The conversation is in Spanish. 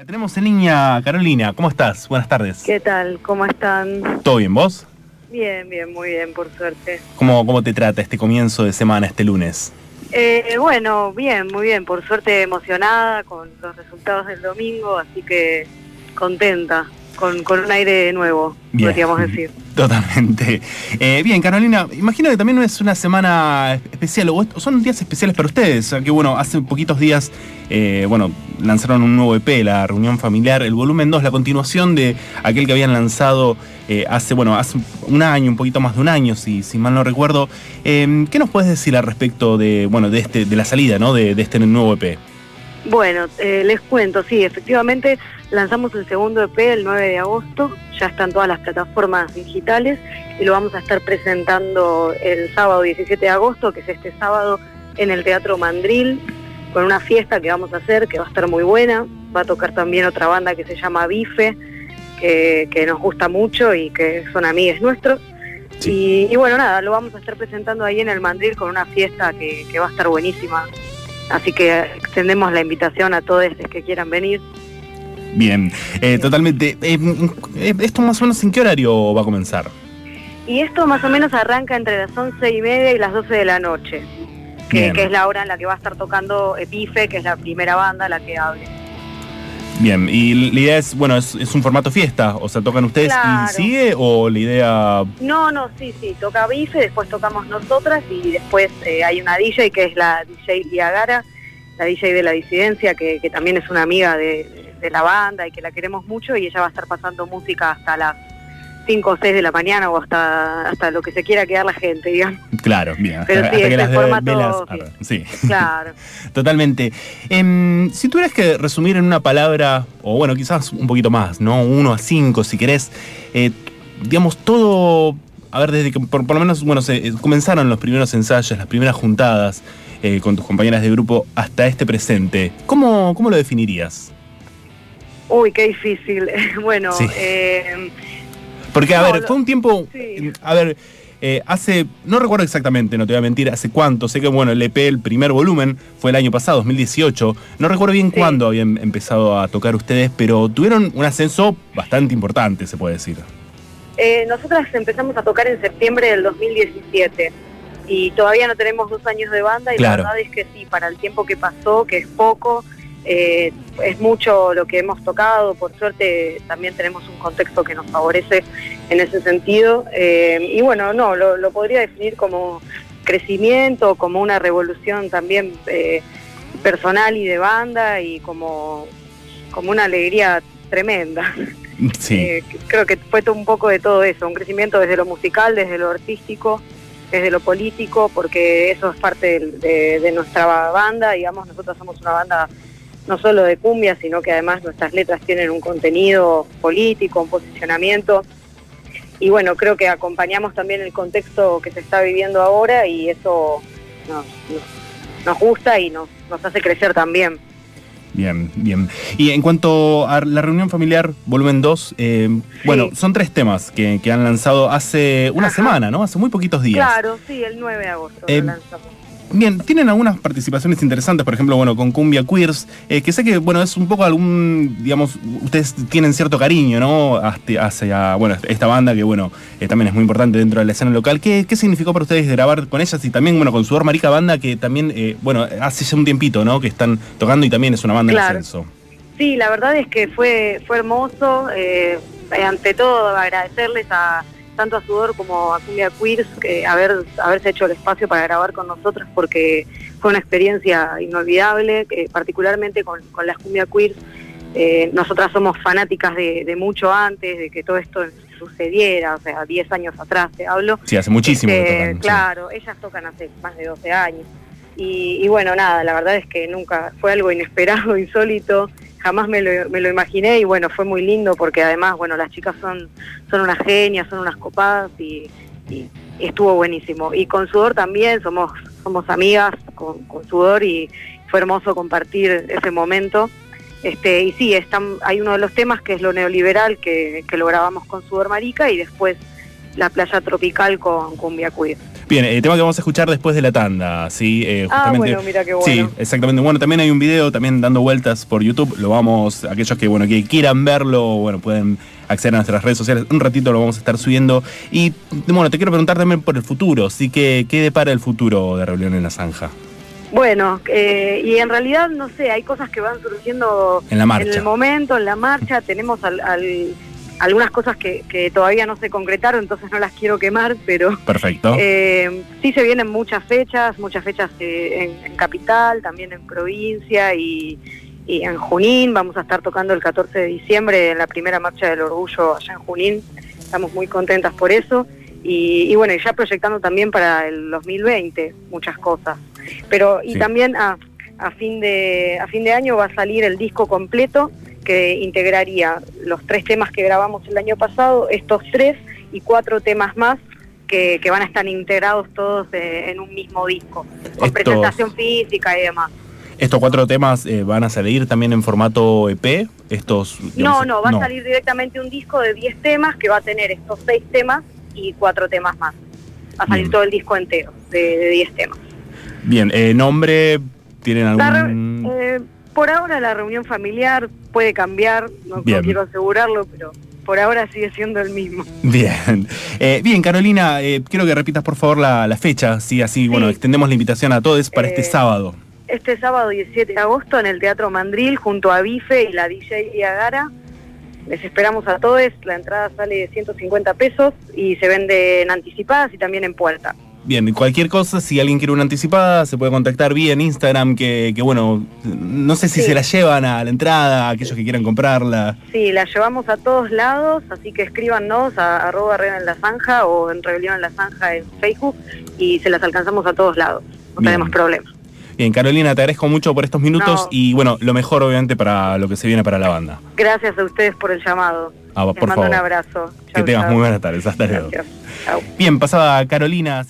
La tenemos en línea, Carolina. ¿Cómo estás? Buenas tardes. ¿Qué tal? ¿Cómo están? ¿Todo bien, vos? Bien, bien, muy bien, por suerte. ¿Cómo, cómo te trata este comienzo de semana, este lunes? Eh, bueno, bien, muy bien. Por suerte emocionada con los resultados del domingo, así que contenta con, con un aire nuevo, podríamos decir. Totalmente. Eh, bien, Carolina, imagino que también es una semana especial, o son días especiales para ustedes, que bueno, hace poquitos días, eh, bueno, lanzaron un nuevo EP, la reunión familiar, el volumen 2, la continuación de aquel que habían lanzado eh, hace, bueno, hace un año, un poquito más de un año, si, si mal no recuerdo. ¿Qué nos puedes decir al respecto de, bueno, de, este, de la salida, ¿no? de, de este nuevo EP? Bueno, les cuento, sí, efectivamente Lanzamos el segundo EP el 9 de agosto, ya están todas las plataformas digitales y lo vamos a estar presentando el sábado 17 de agosto, que es este sábado en el Teatro Mandril, con una fiesta que vamos a hacer que va a estar muy buena. Va a tocar también otra banda que se llama Bife, que, nos gusta mucho y que son amigos nuestros. Y, bueno, nada, lo vamos a estar presentando ahí en el Mandril con una fiesta que, que va a estar buenísima. Así que extendemos la invitación a todos los que quieran venir. Bien, eh, totalmente. Eh, eh, ¿Esto más o menos en qué horario va a comenzar? Y esto más o menos arranca entre las once y media y las 12 de la noche, que, es la hora en la que va a estar tocando Epife, que es la primera banda la que hable. Bien, y la idea es, bueno, es, un formato fiesta, o sea, ¿tocan ustedes y sigue o la idea...? No, no, sí, sí, toca Bife, después tocamos nosotras y después hay una DJ que es la DJ Liagara, la DJ de la disidencia, que, que también es una amiga de, de la banda y que la queremos mucho y ella va a estar pasando música hasta las 5 o 6 de la mañana o hasta hasta lo que se quiera quedar la gente, digamos. Claro, bien. Pero sí, que las formato, sí. Claro. Totalmente. Em, si tuvieras que resumir en una palabra, o bueno, quizás un poquito más, ¿no? Uno a cinco, si querés, eh, digamos, todo, a ver, desde que por, lo menos, bueno, se, eh, comenzaron los primeros ensayos, las primeras juntadas eh, con tus compañeras de grupo hasta este presente, ¿cómo, cómo lo definirías? Uy, qué difícil. bueno, eh, porque a ver, fue un tiempo, a ver, eh, hace, no recuerdo exactamente, no te voy a mentir, hace cuánto, sé que bueno, el EP, el primer volumen, fue el año pasado, 2018, no recuerdo bien cuándo habían empezado a tocar ustedes, pero tuvieron un ascenso bastante importante, se puede decir. Eh, nosotras empezamos a tocar en septiembre del 2017 y todavía no tenemos dos años de banda y la verdad es que sí, para el tiempo que pasó, que es poco, eh, es mucho lo que hemos tocado, por suerte también tenemos un contexto que nos favorece en ese sentido. Eh, y bueno, no, lo, podría definir como crecimiento, como una revolución también eh, personal y de banda y como, como una alegría tremenda. creo que fue un poco de todo eso, un crecimiento desde lo musical, desde lo artístico, desde lo político, porque eso es parte de nuestra banda, digamos, nosotros somos una banda no solo de cumbia, sino que además nuestras letras tienen un contenido político, un posicionamiento. Y bueno, creo que acompañamos también el contexto que se está viviendo ahora y eso nos, gusta y nos, hace crecer también. Bien, bien. Y en cuanto a la reunión familiar, volumen 2, eh, bueno, son tres temas que, han lanzado hace una semana, ¿no? Hace muy poquitos días. Claro, sí, el 9 de agosto lo eh, lanzamos. Bien, tienen algunas participaciones interesantes, por ejemplo, bueno, con Cumbia Queers, eh, que sé que, bueno, es un poco algún, digamos, ustedes tienen cierto cariño, ¿no? Hacia, bueno, esta banda que, bueno, eh, también es muy importante dentro de la escena local. ¿Qué, ¿Qué, significó para ustedes grabar con ellas y también, bueno, con su Marica Banda, que también, eh, bueno, hace ya un tiempito, ¿no? Que están tocando y también es una banda de ascenso. Sí, la verdad es que fue, fue hermoso. ante todo, agradecerles a tanto a Sudor como a Cumbia Queers que haber, haberse hecho el espacio para grabar con nosotros porque fue una experiencia inolvidable, particularmente con, con las Cumbia Queers. Eh, nosotras somos fanáticas de, mucho antes, de que todo esto sucediera, o sea, 10 años atrás te hablo. Sí, hace muchísimo. Este, claro, ellas tocan hace más de 12 años. Y, y, bueno, nada, la verdad es que nunca fue algo inesperado, insólito jamás me lo, imaginé y bueno, fue muy lindo porque además, bueno, las chicas son, son unas genias, son unas copadas y, estuvo buenísimo. Y con Sudor también, somos, somos amigas con, Sudor y fue hermoso compartir ese momento. Este, y sí, están, hay uno de los temas que es lo neoliberal que, que lo grabamos con Sudor Marica y después la playa tropical con Cumbia Queer. Bien, el tema que vamos a escuchar después de la tanda, ¿sí? Eh, ah, bueno, mira qué bueno. Sí, exactamente. Bueno, también hay un video también dando vueltas por YouTube. Lo vamos, aquellos que, bueno, que quieran verlo, bueno, pueden acceder a nuestras redes sociales. Un ratito lo vamos a estar subiendo. Y, bueno, te quiero preguntar también por el futuro, ¿sí? ¿Qué, qué depara el futuro de Rebelión en la Zanja? Bueno, eh, y en realidad, no sé, hay cosas que van surgiendo en, la el momento, en la marcha. Tenemos al algunas cosas que, todavía no se concretaron, entonces no las quiero quemar, pero Perfecto. Eh, sí se vienen muchas fechas, muchas fechas eh, en, capital, también en provincia y, en Junín. Vamos a estar tocando el 14 de diciembre en la primera marcha del orgullo allá en Junín. Estamos muy contentas por eso. Y, bueno, ya proyectando también para el 2020 muchas cosas. Pero y también a, a, fin de, a fin de año va a salir el disco completo que integraría los tres temas que grabamos el año pasado, estos tres y cuatro temas más que, van a estar integrados todos eh, en un mismo disco, con presentación física y demás. ¿Estos cuatro temas eh, van a salir también en formato EP? Estos, no, no, va a salir directamente un disco de 10 temas que va a tener estos seis temas y cuatro temas más. Va a salir todo el disco entero de 10 temas. Bien, eh, nombre, ¿tienen algún...? Por ahora la reunión familiar puede cambiar, no, quiero asegurarlo, pero por ahora sigue siendo el mismo. Bien, eh, bien Carolina, eh, quiero que repitas por favor la, fecha, sí, así, bueno, extendemos la invitación a todos para este eh, sábado. Este sábado 17 de agosto en el Teatro Mandril junto a Bife y la DJ Agara. Les esperamos a todos, la entrada sale de 150 pesos y se vende en anticipadas y también en puerta. Bien, cualquier cosa, si alguien quiere una anticipada, se puede contactar vía en Instagram, que, bueno, no sé si se la llevan a la entrada, aquellos que quieran comprarla. Sí, la llevamos a todos lados, así que escríbanos a arroba en la zanja o en Rebelión en la zanja en Facebook y se las alcanzamos a todos lados, no tenemos problema. Bien, Carolina, te agradezco mucho por estos minutos y bueno, lo mejor obviamente para lo que se viene para la banda. Gracias a ustedes por el llamado. Ah, por mando un abrazo. que tengas muy buenas tardes. Hasta luego. Bien, pasaba Carolina.